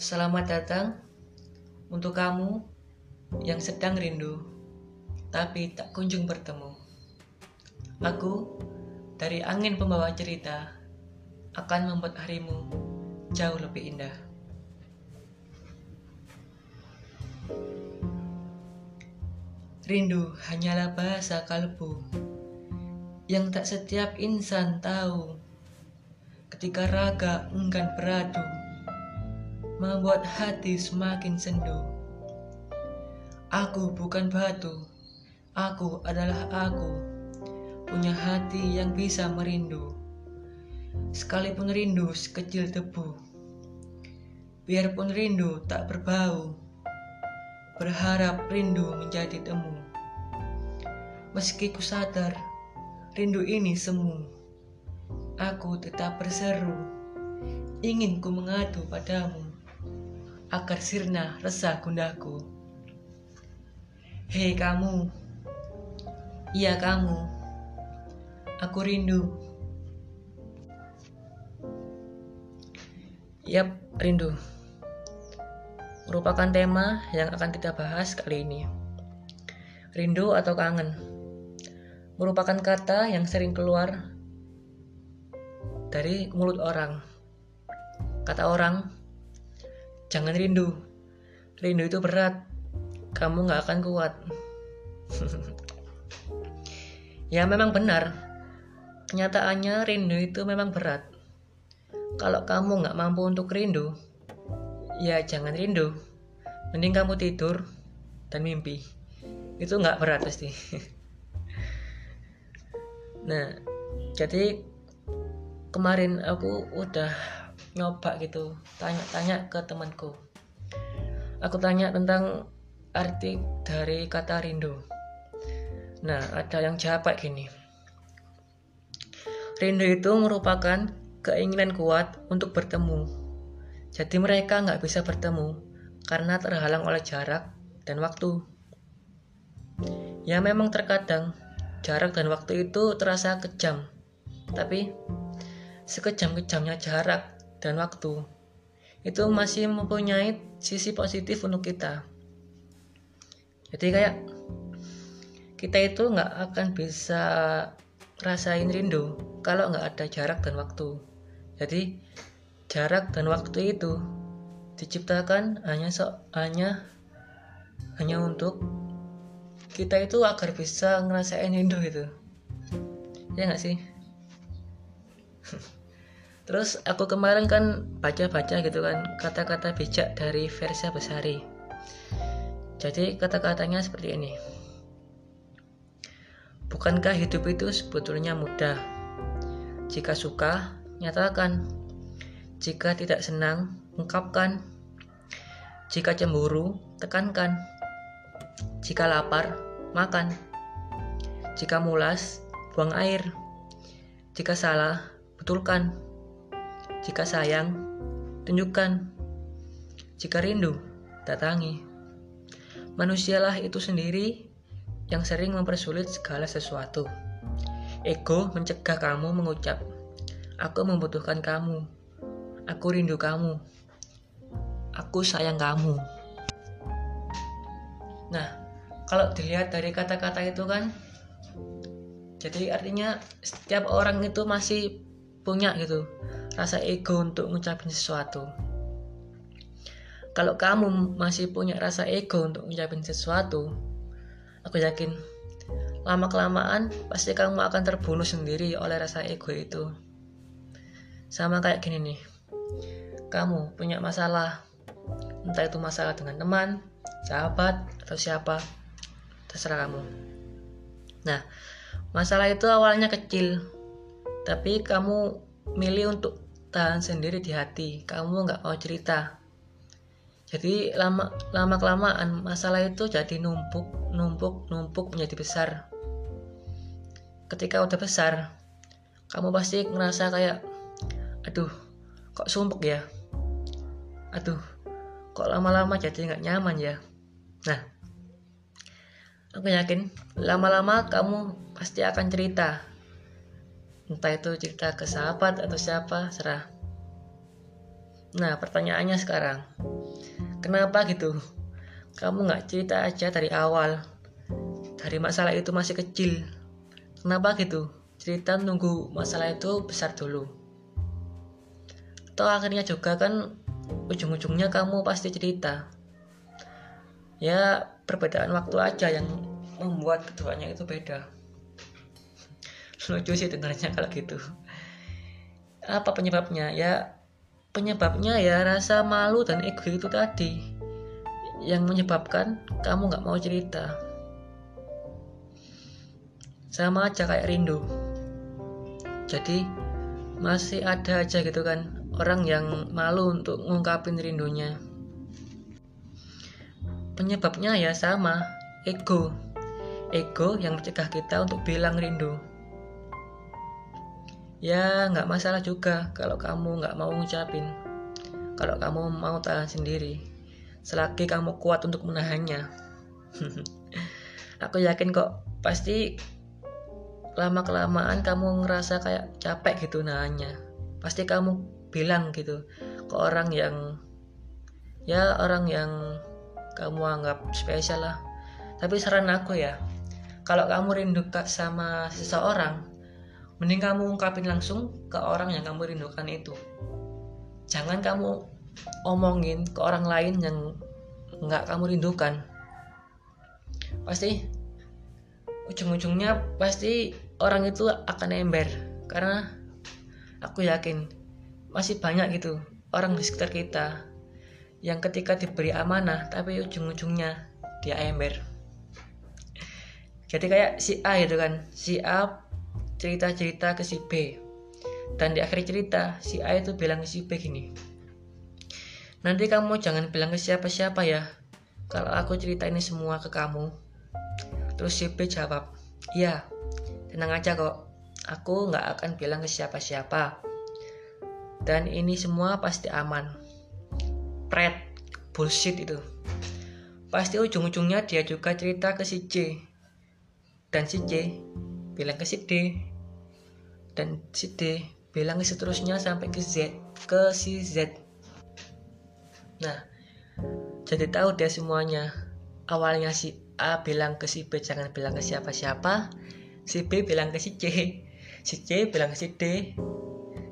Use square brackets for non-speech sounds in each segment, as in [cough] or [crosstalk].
Selamat datang untuk kamu yang sedang rindu, tapi tak kunjung bertemu. Aku dari angin pembawa cerita akan membuat harimu jauh lebih indah. Rindu hanyalah bahasa kalbu yang tak setiap insan tahu. Ketika raga enggan beradu, membuat hati semakin sendu. Aku bukan batu, aku adalah aku, punya hati yang bisa merindu. Sekalipun rindu sekecil debu, biarpun rindu tak berbau, berharap rindu menjadi temu. Meski ku sadar rindu ini semu, aku tetap berseru, ingin ku mengadu padamu, agar sirna resah gundaku. Hei kamu, iya kamu, aku rindu. Yap, rindu. Merupakan tema yang akan kita bahas kali ini. Rindu atau kangen merupakan kata yang sering keluar dari mulut orang. Kata orang, jangan rindu. Rindu itu berat. Kamu gak akan kuat. [laughs] ya memang benar. Kenyataannya rindu itu memang berat. Kalau kamu gak mampu untuk rindu, ya jangan rindu. Mending kamu tidur dan mimpi. Itu gak berat pasti. [laughs] nah jadi kemarin aku udah nyoba gitu tanya-tanya ke temanku. Aku tanya tentang arti dari kata rindu. Nah ada yang jawab gini. Rindu itu merupakan keinginan kuat untuk bertemu. Jadi mereka nggak bisa bertemu karena terhalang oleh jarak dan waktu. Ya memang terkadang Jarak dan waktu itu terasa kejam, tapi sekejam-kejamnya jarak dan waktu itu masih mempunyai sisi positif untuk kita. Jadi kayak kita itu nggak akan bisa rasain rindu kalau nggak ada jarak dan waktu. Jadi jarak dan waktu itu diciptakan hanya so, hanya hanya untuk kita itu agar bisa ngerasain rindu gitu ya nggak sih [laughs] terus aku kemarin kan baca-baca gitu kan kata-kata bijak dari Versa Besari jadi kata-katanya seperti ini bukankah hidup itu sebetulnya mudah jika suka nyatakan jika tidak senang ungkapkan jika cemburu tekankan jika lapar, makan. Jika mulas, buang air. Jika salah, betulkan. Jika sayang, tunjukkan. Jika rindu, datangi. Manusialah itu sendiri yang sering mempersulit segala sesuatu. Ego mencegah kamu mengucap, "Aku membutuhkan kamu. Aku rindu kamu. Aku sayang kamu." Nah, kalau dilihat dari kata-kata itu kan jadi artinya setiap orang itu masih punya gitu rasa ego untuk ngucapin sesuatu. Kalau kamu masih punya rasa ego untuk ngucapin sesuatu, aku yakin lama kelamaan pasti kamu akan terbunuh sendiri oleh rasa ego itu. Sama kayak gini nih, kamu punya masalah, entah itu masalah dengan teman, sahabat atau siapa terserah kamu nah masalah itu awalnya kecil tapi kamu milih untuk tahan sendiri di hati. Kamu nggak mau cerita. Jadi lama lama kelamaan masalah itu jadi numpuk numpuk numpuk menjadi besar. Ketika udah besar kamu pasti ngerasa kayak aduh kok sumpuk ya? Aduh kok lama-lama jadi nggak nyaman ya? Nah, aku yakin lama-lama kamu pasti akan cerita. Entah itu cerita ke sahabat atau siapa, serah. Nah, pertanyaannya sekarang, kenapa gitu? Kamu nggak cerita aja dari awal, dari masalah itu masih kecil. Kenapa gitu? Cerita nunggu masalah itu besar dulu. Atau akhirnya juga kan ujung-ujungnya kamu pasti cerita. Ya, perbedaan waktu aja yang membuat keduanya itu beda. Lucu sih dengarnya [laughs] kalau gitu. Apa penyebabnya? Ya, penyebabnya ya rasa malu dan ego itu tadi yang menyebabkan kamu nggak mau cerita. Sama aja kayak rindu. Jadi masih ada aja gitu kan orang yang malu untuk ngungkapin rindunya. Penyebabnya ya sama ego. Ego yang mencegah kita untuk bilang rindu ya nggak masalah juga kalau kamu nggak mau ngucapin. Kalau kamu mau tahan sendiri. Selagi kamu kuat untuk menahannya. [laughs] Aku yakin kok pasti lama kelamaan kamu ngerasa kayak capek gitu nahannya. Pasti kamu bilang gitu ke orang yang ya orang yang kamu anggap spesial lah. Tapi saran aku ya kalau kamu rindu sama seseorang Mending kamu ungkapin langsung ke orang yang kamu rindukan itu. Jangan kamu omongin ke orang lain yang nggak kamu rindukan. Pasti ujung-ujungnya pasti orang itu akan ember karena aku yakin masih banyak gitu orang di sekitar kita yang ketika diberi amanah tapi ujung-ujungnya dia ember jadi kayak si A itu kan si A cerita-cerita ke si B. Dan di akhir cerita si A itu bilang ke si B gini nanti kamu jangan bilang ke siapa-siapa ya kalau aku cerita ini semua ke kamu. Terus si B jawab iya tenang aja kok aku nggak akan bilang ke siapa-siapa. Dan ini semua pasti aman. Pret bullshit itu. Pasti ujung-ujungnya dia juga cerita ke si C dan si C bilang ke si D dan si D. Bilang seterusnya sampai ke Z ke si Z. Nah jadi tahu dia semuanya. Awalnya si A bilang ke si B jangan bilang ke siapa-siapa. Si B bilang ke si C. Si C bilang ke si D.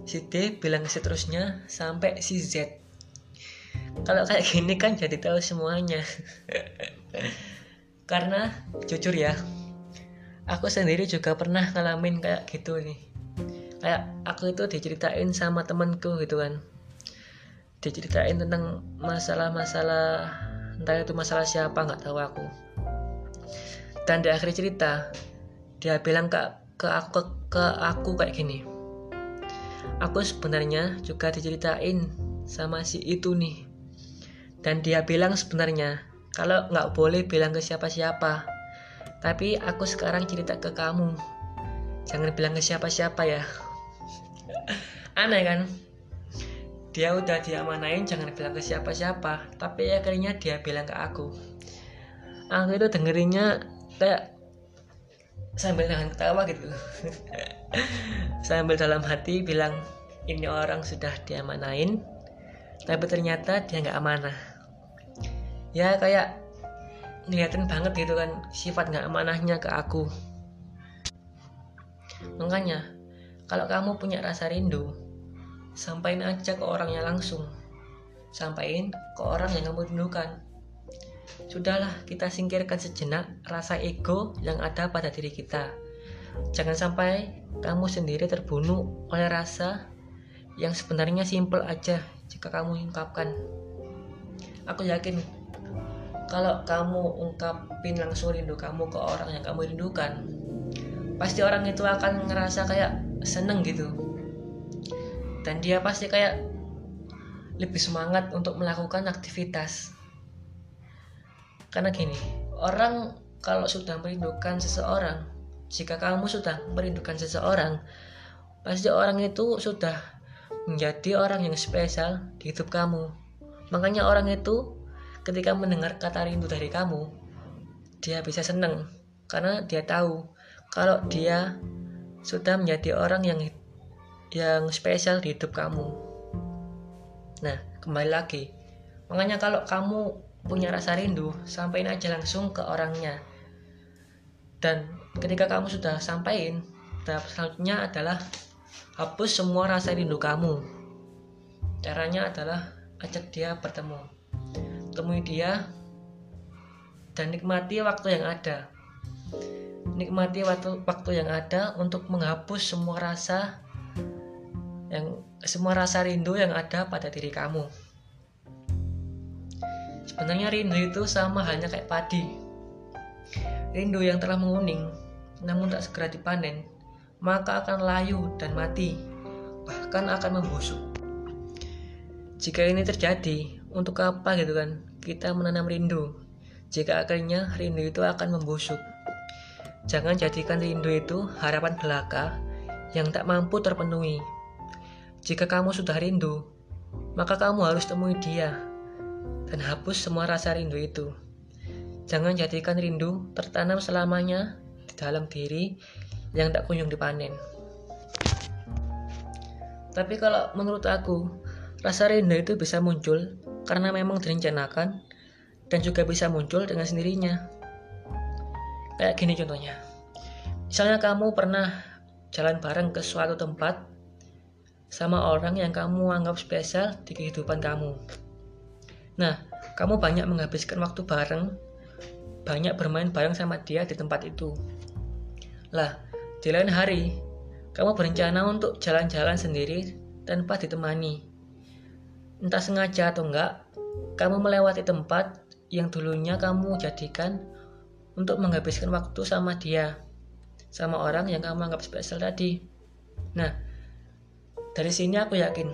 Si D bilang seterusnya sampai si Z. Kalau kayak gini kan jadi tahu semuanya. [laughs] Karena jujur ya aku sendiri juga pernah ngalamin kayak gitu nih kayak aku itu diceritain sama temanku gitu kan. Diceritain tentang masalah-masalah entah itu masalah siapa nggak tahu aku. Dan di akhir cerita dia bilang ke ke aku ke, aku kayak gini. Aku sebenarnya juga diceritain sama si itu nih. Dan dia bilang sebenarnya kalau nggak boleh bilang ke siapa-siapa. Tapi aku sekarang cerita ke kamu. Jangan bilang ke siapa-siapa ya aneh kan? Dia udah diamanain jangan bilang ke siapa-siapa. Tapi akhirnya dia bilang ke aku. Aku itu dengerinnya kayak sambil dengan ketawa gitu. [laughs] Sambil dalam hati bilang ini orang sudah diamanain tapi ternyata dia nggak amanah. Ya kayak ngeliatin banget gitu kan sifat nggak amanahnya ke aku. Makanya kalau kamu punya rasa rindu, sampaikan aja ke orangnya langsung. Sampaikan ke orang yang kamu rindukan. Sudahlah, kita singkirkan sejenak rasa ego yang ada pada diri kita. Jangan sampai kamu sendiri terbunuh oleh rasa yang sebenarnya simple aja jika kamu ungkapkan. Aku yakin kalau kamu ungkapin langsung rindu kamu ke orang yang kamu rindukan, pasti orang itu akan ngerasa kayak seneng gitu dan dia pasti kayak lebih semangat untuk melakukan aktivitas. Karena gini orang kalau sudah merindukan seseorang jika kamu sudah merindukan seseorang pasti orang itu sudah menjadi orang yang spesial di hidup kamu. Makanya orang itu ketika mendengar kata rindu dari kamu dia bisa seneng. Karena dia tahu kalau dia sudah menjadi orang yang yang spesial di hidup kamu. Nah, kembali lagi. Makanya kalau kamu punya rasa rindu, sampaikan aja langsung ke orangnya. Dan ketika kamu sudah sampaikan, tahap selanjutnya adalah hapus semua rasa rindu kamu. Caranya adalah ajak dia bertemu. Temui dia dan nikmati waktu yang ada. Nikmati waktu, waktu yang ada untuk menghapus semua rasa yang semua rasa rindu yang ada pada diri kamu. Sebenarnya rindu itu sama halnya kayak padi. Rindu yang telah menguning, namun tak segera dipanen, maka akan layu dan mati, bahkan akan membusuk. Jika ini terjadi, untuk apa gitu kan? Kita menanam rindu. Jika akhirnya rindu itu akan membusuk. Jangan jadikan rindu itu harapan belaka yang tak mampu terpenuhi. Jika kamu sudah rindu, maka kamu harus temui dia dan hapus semua rasa rindu itu. Jangan jadikan rindu tertanam selamanya di dalam diri yang tak kunjung dipanen. Tapi kalau menurut aku, rasa rindu itu bisa muncul karena memang direncanakan dan juga bisa muncul dengan sendirinya. Kayak gini contohnya. Misalnya kamu pernah jalan bareng ke suatu tempat sama orang yang kamu anggap spesial di kehidupan kamu. Nah, kamu banyak menghabiskan waktu bareng, banyak bermain bareng sama dia di tempat itu. Lah, di lain hari, kamu berencana untuk jalan-jalan sendiri tanpa ditemani. Entah sengaja atau enggak, kamu melewati tempat yang dulunya kamu jadikan untuk menghabiskan waktu sama dia, sama orang yang kamu anggap spesial tadi. Nah, dari sini aku yakin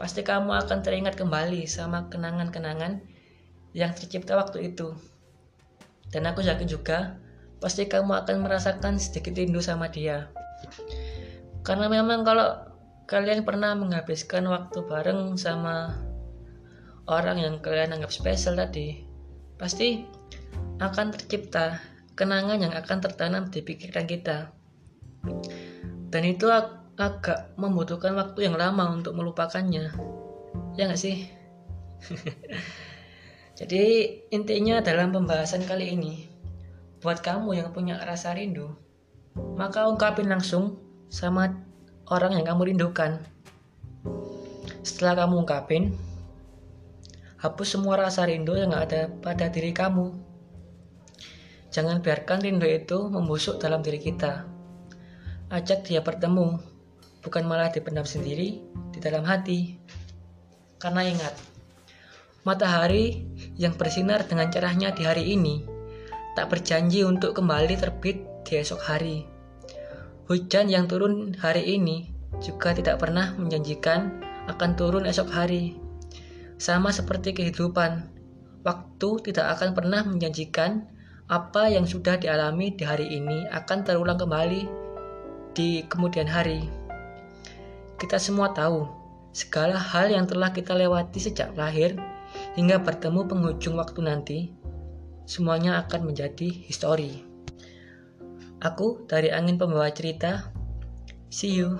pasti kamu akan teringat kembali sama kenangan-kenangan yang tercipta waktu itu. Dan aku yakin juga pasti kamu akan merasakan sedikit rindu sama dia. Karena memang kalau kalian pernah menghabiskan waktu bareng sama orang yang kalian anggap spesial tadi, pasti akan tercipta kenangan yang akan tertanam di pikiran kita. Dan itu agak membutuhkan waktu yang lama untuk melupakannya. Ya nggak sih? [laughs] Jadi intinya dalam pembahasan kali ini, buat kamu yang punya rasa rindu, maka ungkapin langsung sama orang yang kamu rindukan. Setelah kamu ungkapin, hapus semua rasa rindu yang ada pada diri kamu. Jangan biarkan rindu itu membusuk dalam diri kita. Ajak dia bertemu bukan malah dipendam sendiri di dalam hati. Karena ingat, matahari yang bersinar dengan cerahnya di hari ini tak berjanji untuk kembali terbit di esok hari. Hujan yang turun hari ini juga tidak pernah menjanjikan akan turun esok hari. Sama seperti kehidupan, waktu tidak akan pernah menjanjikan apa yang sudah dialami di hari ini akan terulang kembali di kemudian hari. Kita semua tahu segala hal yang telah kita lewati sejak lahir hingga bertemu penghujung waktu nanti, semuanya akan menjadi histori. Aku dari angin pembawa cerita. See you.